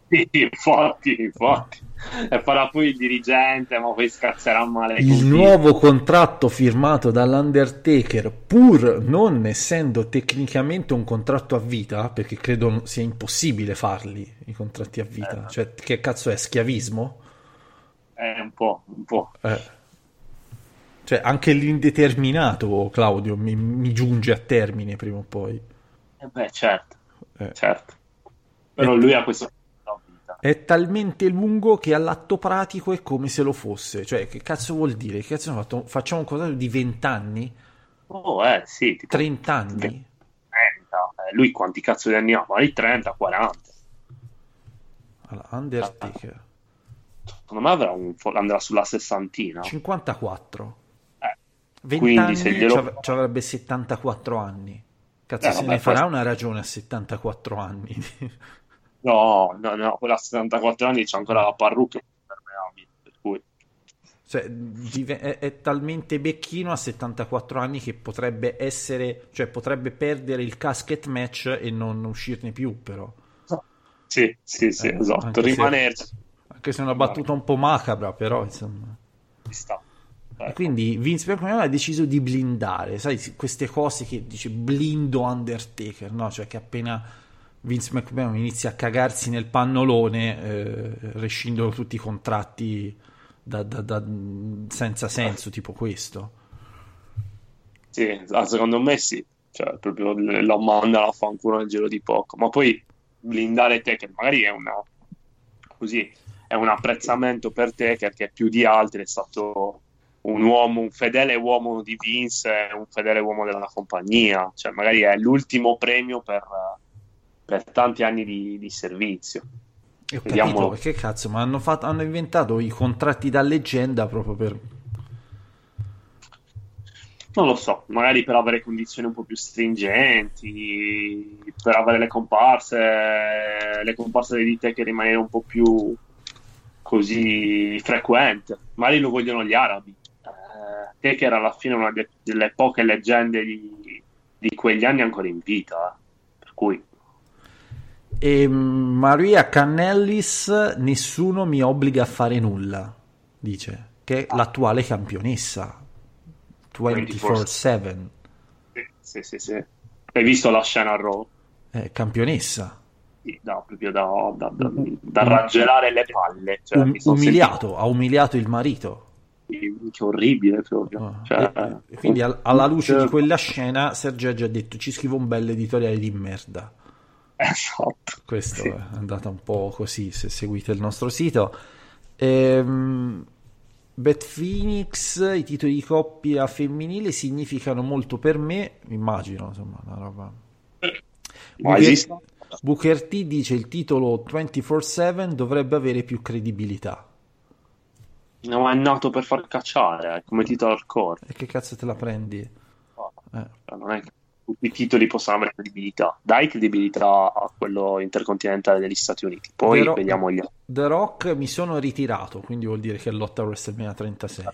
Sì, forti, forti. E farà poi il dirigente, ma poi scazzerà male. Il con nuovo contratto firmato dall'Undertaker, pur non essendo tecnicamente un contratto a vita, perché credo sia impossibile farli i contratti a vita, Eh. cioè che cazzo è schiavismo? Eh, un po', un po'. Eh. Cioè anche l'indeterminato, Claudio, mi, mi giunge a termine prima o poi. Eh beh, certo, Eh. certo. Però E- lui ha questo. È talmente lungo che all'atto pratico è come se lo fosse. Cioè, che cazzo vuol dire? Che cazzo hanno fatto? Facciamo un contratto di 20 anni? Oh, eh, sì, tipo 30 anni? 30. Eh, lui quanti cazzo di anni ha? Magari 30, 40. Allora, Undertaker. Secondo me avrà un andrà sulla sessantina. 54. Eh, 20 Quindi anni glielo- ci av- avrebbe 74 anni. Cazzo, Eh, se vabbè, ne farà questo- una ragione a 74 anni. No, no, no, quella a 74 anni c'ha ancora la parrucca impermeabile, per cui cioè, dive- è, è talmente becchino a 74 anni che potrebbe essere, cioè potrebbe perdere il casket match e non uscirne più, però. sì, sì, sì, Eh, esatto, rimanerci Anche se è una battuta un po' macabra, però, insomma. ci sta. E Ecco. quindi Vince McMahon ha deciso di blindare, sai, queste cose che dice blindo Undertaker, no? Cioè che appena Vince McMahon inizia a cagarsi nel pannolone, eh, rescindono tutti i contratti da- da- da- senza senso, tipo questo. Sì, ah, secondo me sì, cioè proprio l- lo mandano a fanculo nel giro di poco, ma poi blindare te che magari è una così è un apprezzamento per te che più di altri è stato un uomo, un fedele uomo di Vince, un fedele uomo della compagnia, cioè magari è l'ultimo premio per, per tanti anni di, di servizio. E ho Vediamo. capito, che cazzo, ma hanno, fatto- hanno inventato i contratti da leggenda proprio per... Non lo so, magari per avere condizioni un po' più stringenti, per avere le comparse, le comparse di te che rimanere un po' più così frequente. Magari lo vogliono gli arabi. Eh, Taker alla fine una de- delle poche leggende di, di quegli anni ancora in vita, eh. per cui E mm, Maria Cannellis, nessuno mi obbliga a fare nulla, dice, che è l'attuale campionessa, 24-7, sì, sì, sì, sì. Hai visto la scena a Raw? è campionessa, Sì, no, proprio da, da, da, da raggelare le palle. Cioè, Um- umiliato, ha umiliato il marito. Che orribile proprio. Ah, Cioè, e- e quindi al- alla luce di cioè, quella scena Sergio ha già detto ci scrivo un bel editoriale di merda. Esatto. Questo Sì. è andata un po' così se seguite il nostro sito. Ehm, Bet Phoenix, i titoli di coppia femminile significano molto per me, immagino, insomma, una roba. Ma Booker, esistono? Booker T dice il titolo 24/7 dovrebbe avere più credibilità. No, è nato per far cacciare, è come titolo hardcore. E che cazzo te la prendi? Eh. Cioè, Non è che tutti i titoli possono avere credibilità. Dai credibilità a quello intercontinentale degli Stati Uniti. Poi Però- vediamo gli altri. The Rock mi sono ritirato, quindi vuol dire che lotta a WrestleMania 36.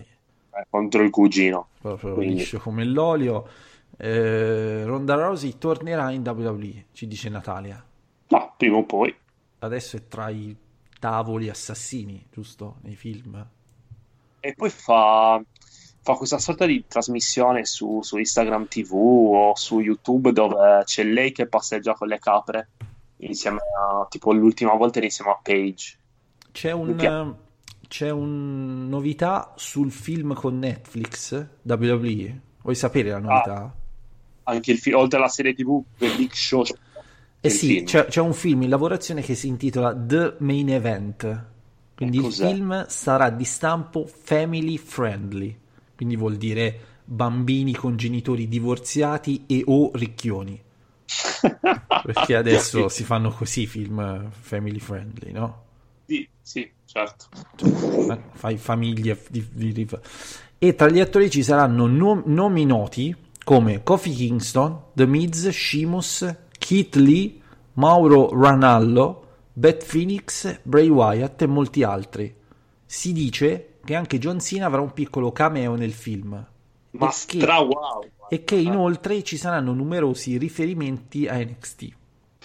Eh, contro il cugino. proprio Quindi- liscio come l'olio. Eh, Ronda Rousey tornerà in WWE, ci dice Natalia. Ma prima o poi. Adesso è tra i tavoli assassini, giusto? Nei film. E poi fa, fa questa sorta di trasmissione su, su Instagram TV o su YouTube dove c'è lei che passeggia con le capre insieme a, tipo l'ultima volta insieme a Paige. C'è un c'è un novità sul film con Netflix WWE. Vuoi sapere la novità? Anche il film, oltre alla serie TV, The Big Show. Eh sì, c'è, c'è un film in lavorazione che si intitola The Main Event. Quindi il film sarà di stampo family friendly, quindi vuol dire bambini con genitori divorziati e o ricchioni. Perché adesso si fanno così i film family friendly, no? Sì, sì, certo. Eh, Fai famiglie di- di- di- E tra gli attori ci saranno nom- nomi noti come Kofi Kingston, The Miz, Sheamus, Keith Lee, Mauro Ranallo, Beth Phoenix, Bray Wyatt e molti altri. Si dice che anche John Cena avrà un piccolo cameo nel film. Ma E che- stra wow. E che inoltre ci saranno numerosi riferimenti a NXT.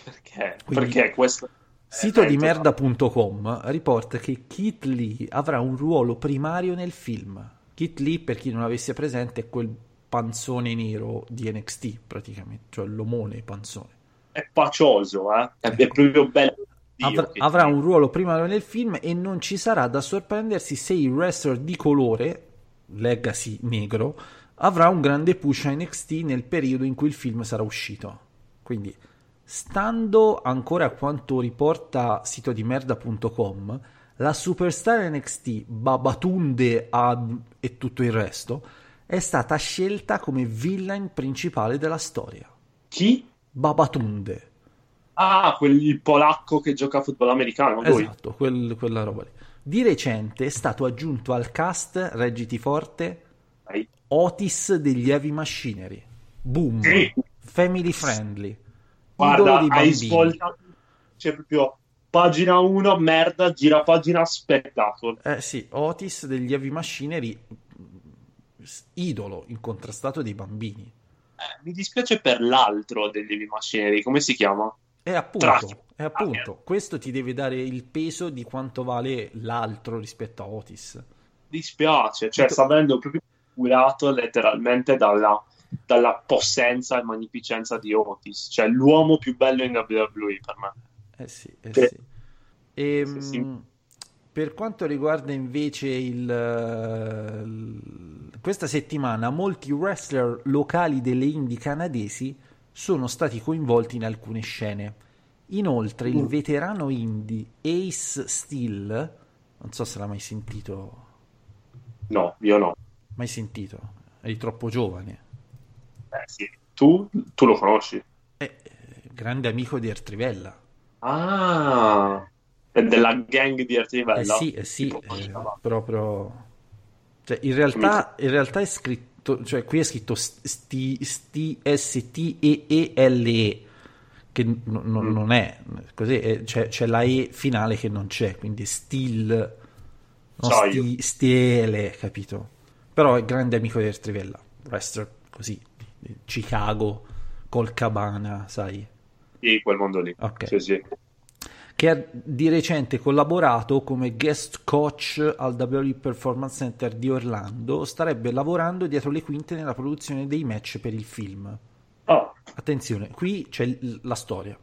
Perché? Quindi- Perché questo Sito Eh, di ecco. merda.com riporta che Kit Lee avrà un ruolo primario nel film. Kit Lee, per chi non avesse presente, è quel panzone nero di NXT, praticamente, cioè l'omone panzone. È pacioso, eh? È, è proprio bello. Che- avrà un ruolo primario nel film e non ci sarà da sorprendersi se il wrestler di colore, legacy negro, avrà un grande push a NXT nel periodo in cui il film sarà uscito. Quindi, stando ancora a quanto riporta sito di merda.com, la superstar NXT Babatunde Ad e tutto il resto è stata scelta come villain principale della storia. Chi? Babatunde. Ah, quel il polacco che gioca a football americano. Esatto, quel- quella roba lì. Di recente è stato aggiunto al cast, reggiti forte, Dai. Otis degli Heavy Machinery. Boom. Sì. Family friendly. Guarda, dei hai bambini. svoltato. C'è proprio pagina 1, merda, gira pagina spettacolo. Eh sì, Otis degli Heavy Machinery, idolo incontrastato dei bambini. Eh, mi dispiace per l'altro degli Heavy Machinery, come si chiama? E appunto, e appunto, questo ti deve dare il peso di quanto vale l'altro rispetto a Otis. Dispiace, cioè sta venendo proprio curato letteralmente dalla, dalla possenza e magnificenza di Otis, cioè l'uomo più bello in WWE per me. Eh sì, eh Sì. sì. Ehm, Sì. Per quanto riguarda invece il, eh, il- questa settimana, molti wrestler locali delle indie canadesi sono stati coinvolti in alcune scene. Inoltre, il veterano indie Ace Steel, non so se l'ha mai sentito, No, io no. mai sentito, eri troppo giovane. Eh sì, tu, tu lo conosci? Eh, grande amico di Ertrivella. Ah, della gang di Artivella. Eh sì, eh sì, eh, proprio... Cioè, in realtà, in realtà è scritto, cioè qui è scritto sti, sti, S-T-E-E-L-E, che n- n- Mm. non è, così, è- c'è, c'è la E finale che non c'è, quindi still, non sti, stiele, capito? Però è grande amico di Ertrivella, wrestler così, Chicago, col cabana, sai? Sì, quel mondo lì. Ok. Sì, sì. Che ha di recente collaborato come guest coach al WWE Performance Center di Orlando, starebbe lavorando dietro le quinte nella produzione dei match per il film. Ah, Attenzione, qui c'è il- la storia.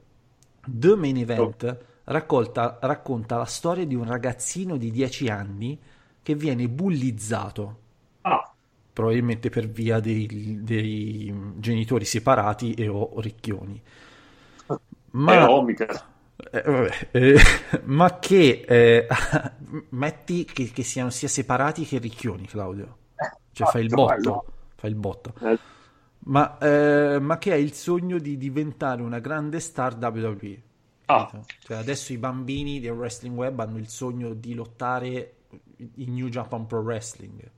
The Main Event raccolta- racconta la storia di un ragazzino di 10 anni che viene bullizzato, ah, probabilmente per via dei, dei genitori separati e o ricchioni. Ma... eh, oh. Eh, vabbè, eh, ma che eh, metti che, che siano sia separati che ricchioni, Claudio. Cioè fai il botto, fai il botto. Eh, Ma, eh, ma che ha il sogno di diventare una grande star WWE. Ah. Cioè, adesso i bambini del wrestling web hanno il sogno di lottare in New Japan Pro Wrestling,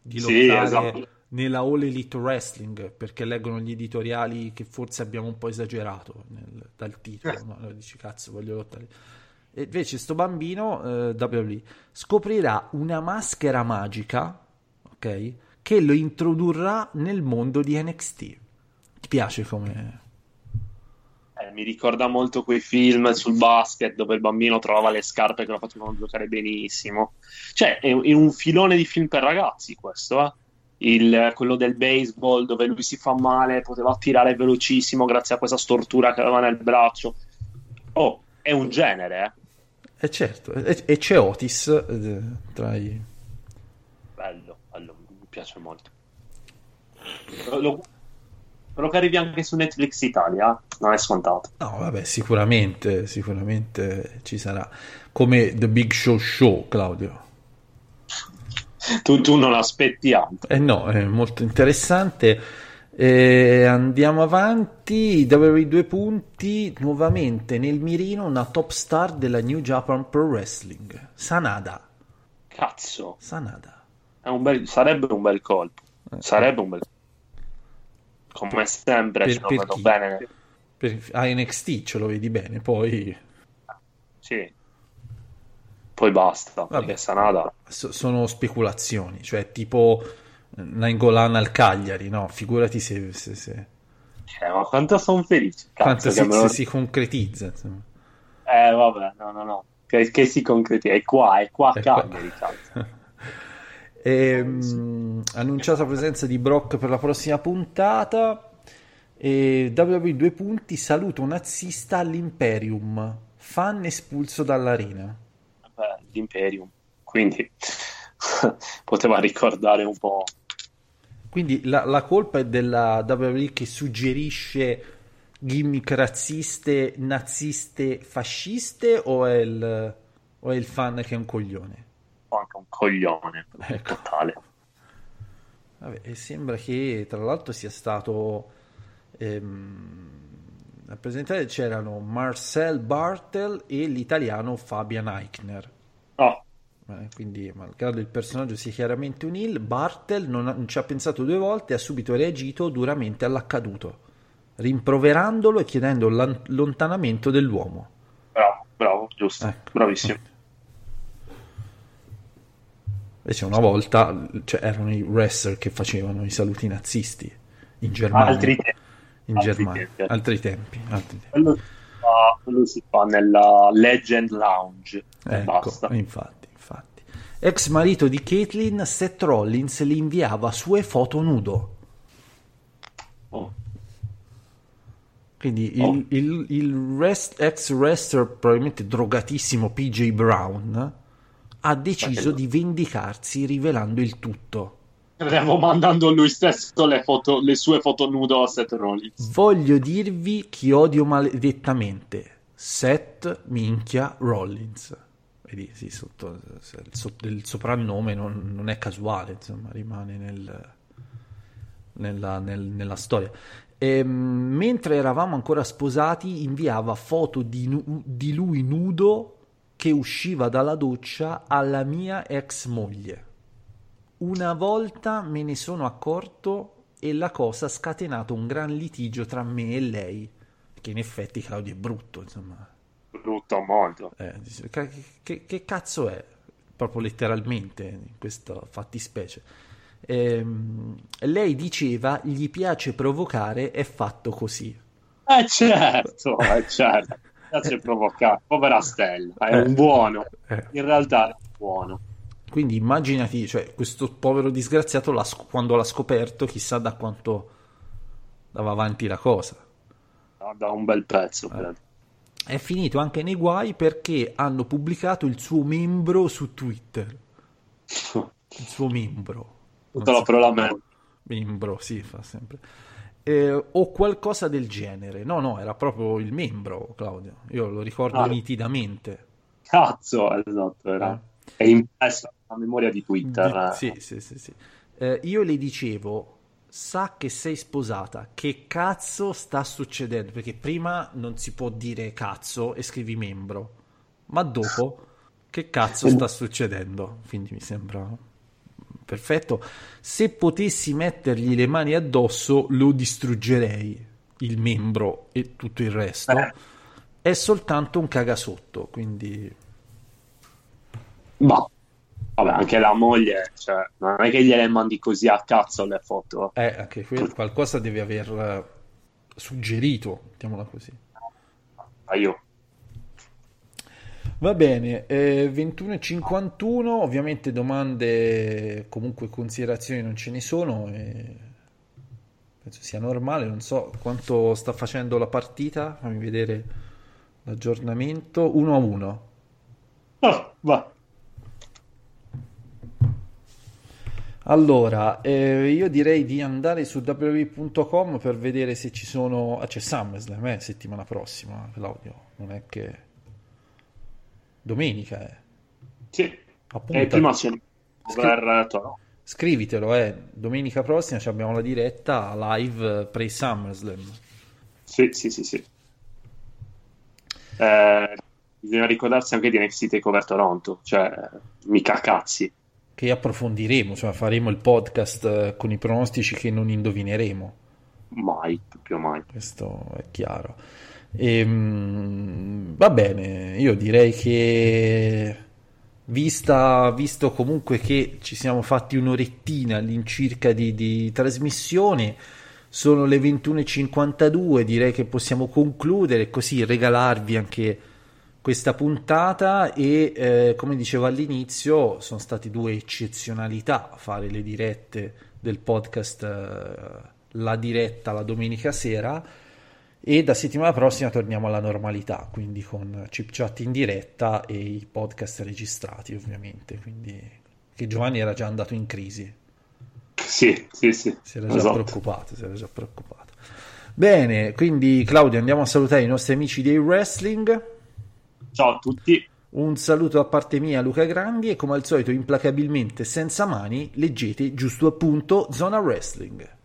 di Sì, lottare esatto. Nella All Elite Wrestling perché leggono gli editoriali che forse abbiamo un po' esagerato nel- dal titolo. No? Allora dici cazzo, voglio lottare. E invece sto bambino eh, WWE scoprirà una maschera magica, ok? Che lo introdurrà nel mondo di NXT. Ti piace come eh, mi ricorda molto quei film sul basket dove il bambino trovava le scarpe che lo facevano giocare benissimo. Cioè, è, è un filone di film per ragazzi questo, eh? Il- quello del baseball dove lui si fa male, poteva tirare velocissimo grazie a questa stortura che aveva nel braccio. Oh, è un genere, eh? E certo, e, e c'è Otis eh, tra i... Bello, bello, mi piace molto. Lo- lo- Spero che arrivi anche su Netflix Italia, non è scontato. No, vabbè, sicuramente, sicuramente ci sarà. Come The Big Show Show, Claudio. Tu, tu non aspetti altro. Eh no, è molto interessante. Eh, andiamo avanti. WWE due punti. Nuovamente nel mirino una top star della New Japan Pro Wrestling. Sanada. Cazzo, Sanada. è un bel- sarebbe un bel colpo. Sarebbe un bel Come sempre, Per- lo per vedo chi? bene. Per, a NXT ce lo vedi bene, poi Sì. Poi basta, Vabbè. perché Sanada... so- sono speculazioni. Cioè, tipo Nainggolan al Cagliari, no? Figurati se, se, se- Eh, ma quanto sono felice. quanto Cazzo, si, che me lo- se si concretizza. insomma. Eh, vabbè, no, no, no. Che, che si concretizza. È qua, è qua, È Cagliari, qua. Ehm, annunciata presenza di Brock per la prossima puntata. E WWE due punti, saluto nazista all'Imperium, fan espulso dall'arena. Vabbè, l'Imperium. Quindi poteva ricordare un po'. Quindi la, la colpa è della WWE che suggerisce gimmick razziste, naziste, fasciste o è il, o è il fan che è un coglione? anche un coglione Ecco. totale. Vabbè, e sembra che tra l'altro sia stato ehm, a presentare c'erano Marcel Bartel e l'italiano Fabian Eichner. Oh, quindi, malgrado il personaggio sia chiaramente un heel, Bartel non, ha- non ci ha pensato due volte e ha subito reagito duramente all'accaduto, rimproverandolo e chiedendo l'allontanamento dell'uomo. bravo, bravo, giusto, Ecco. bravissimo. Invece una volta cioè, erano i wrestler che facevano i saluti nazisti in Germania. Altri tempi. In altri Germania. tempi. Altri tempi. altri tempi. Quello si, fa, quello si fa nella Legend Lounge. Ecco, Basta. infatti, infatti. Ex marito di Caitlyn, Seth Rollins le inviava sue foto nudo. Oh. Quindi Oh. il, il- il rest- ex wrestler, probabilmente drogatissimo PJ Brown, ha deciso Bello. di vendicarsi rivelando il tutto. Stavo mandando lui stesso le, foto, le sue foto nudo a Seth Rollins. Voglio dirvi chi odio maledettamente. Seth Minchia Rollins. Vedi, sì, sotto, il, il soprannome non, non è casuale, insomma, rimane nel- nella, nel- nella storia. Ehm, mentre eravamo ancora sposati, inviava foto di, di lui nudo che usciva dalla doccia alla mia ex moglie. Una volta me ne sono accorto e la cosa ha scatenato un gran litigio tra me e lei. Che in effetti Claudio è brutto, insomma. Brutto molto. Eh, dice, "Ca- che, che cazzo è? Proprio letteralmente in questa fattispecie. Ehm, lei diceva gli piace provocare, è fatto così. Eh certo, eh certo. Piace provocare. Povera Stella, è Eh. un buono. Eh. In realtà è un buono. Quindi immaginati, cioè, questo povero disgraziato l'ha quando l'ha scoperto, chissà da quanto dava avanti la cosa. Da un bel Eh. pezzo, credo. È finito anche nei guai perché hanno pubblicato il suo membro su Twitter. Il suo membro. Tutta la parola me. Membro, sì, fa sempre. Eh, o qualcosa del genere. No, no, era proprio il membro, Claudio. Io lo ricordo Ah. nitidamente. Cazzo, esatto, era. È impressa la memoria di Twitter. Sì, sì, sì, sì. Eh, io le dicevo, sa che sei sposata, che cazzo sta succedendo? Perché prima non si può dire cazzo e scrivi membro, ma dopo che cazzo sta succedendo? Quindi mi sembra perfetto. Se potessi mettergli le mani addosso, lo distruggerei, il membro e tutto il resto. Eh. È soltanto un cagasotto, quindi... Ma vabbè, anche la moglie, cioè, non è che gliele mandi così a cazzo le foto. Eh, anche quello, qualcosa deve aver eh, suggerito, mettiamola così. Ah, io. Va bene, eh, 21.51, ovviamente domande, comunque considerazioni non ce ne sono, e penso sia normale, non so quanto sta facendo la partita, fammi vedere l'aggiornamento, 1 a 1. Ah, va. Allora, eh, io direi di andare su www.com per vedere se ci sono... Ah, c'è SummerSlam, eh, settimana prossima, Claudio, non è che... Domenica, eh. Sì. Appunto. E prima c'è Scri- per. Scrivitelo, eh. Domenica prossima ci abbiamo la diretta live eh, pre-SummerSlam. Sì, sì, sì, sì. Eh, bisogna ricordarsi anche di NXT TakeOver Toronto, cioè, mica cazzi. Che approfondiremo, cioè faremo il podcast eh, con i pronostici che non indovineremo. Mai, più mai. Questo è chiaro. Ehm, va bene, io direi che vista, visto comunque che ci siamo fatti un'orettina all'incirca di, di trasmissione, sono le 21.52, direi che possiamo concludere così regalarvi anche questa puntata e eh, come dicevo all'inizio sono state due eccezionalità fare le dirette del podcast eh, la diretta la domenica sera e da settimana prossima torniamo alla normalità quindi con chip chat in diretta e i podcast registrati ovviamente. Quindi che Giovanni era già andato in crisi. Sì sì sì. Si era già esatto. preoccupato si era già preoccupato. Bene quindi Claudio andiamo a salutare i nostri amici dei wrestling Ciao a tutti. Un saluto da parte mia, Luca Grandi, e come al solito, implacabilmente senza mani, leggete giusto appunto Zona Wrestling.